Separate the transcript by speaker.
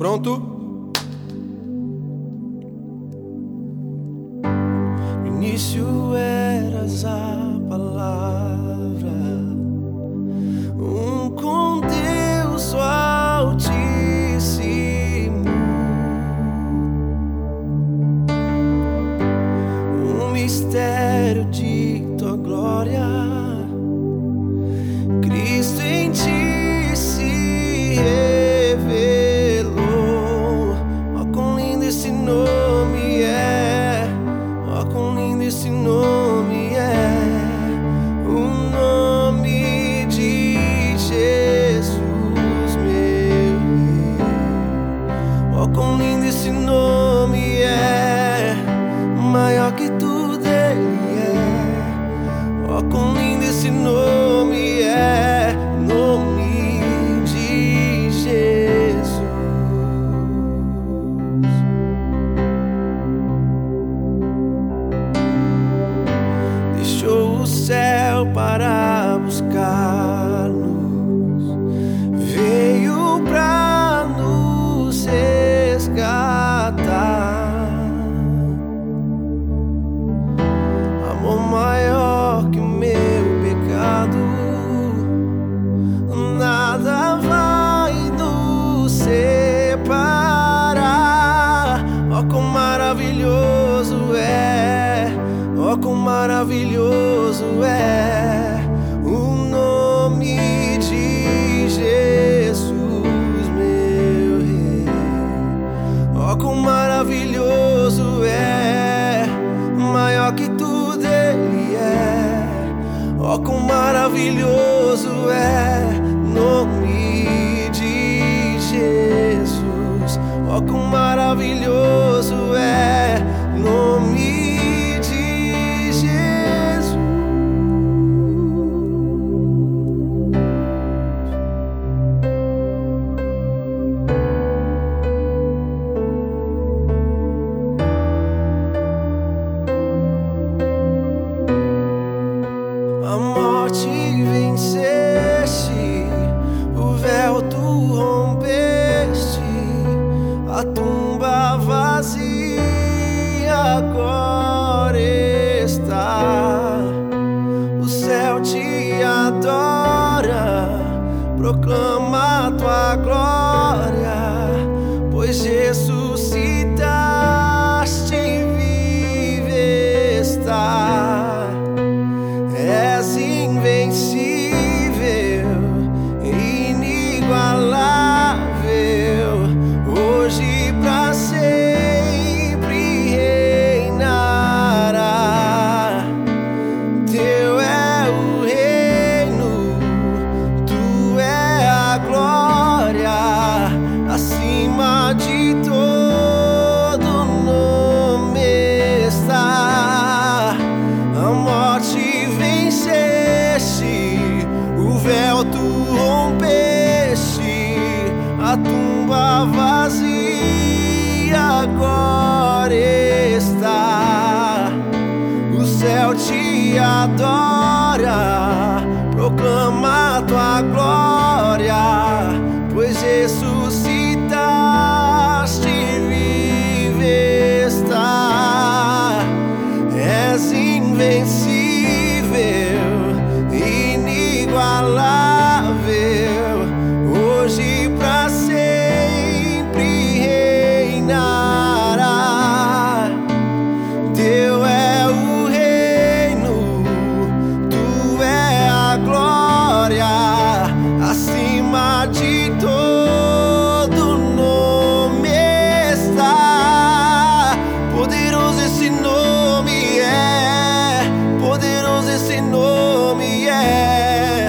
Speaker 1: Pronto?
Speaker 2: No início eras a palavra, um com Deus Altíssimo, um mistério de tua glória, céu para buscar-nos, ó, quão maravilhoso é o nome de Jesus, meu Rei. Ó, quão maravilhoso é, maior que tudo ele é. Ó, quão maravilhoso é, nome de Jesus. Ó, quão maravilhoso é, nome tu rompeste, a tumba vazia agora está. O céu te adora, proclama tua glória, pois ressuscitaste e está. És invencível, esse nome é.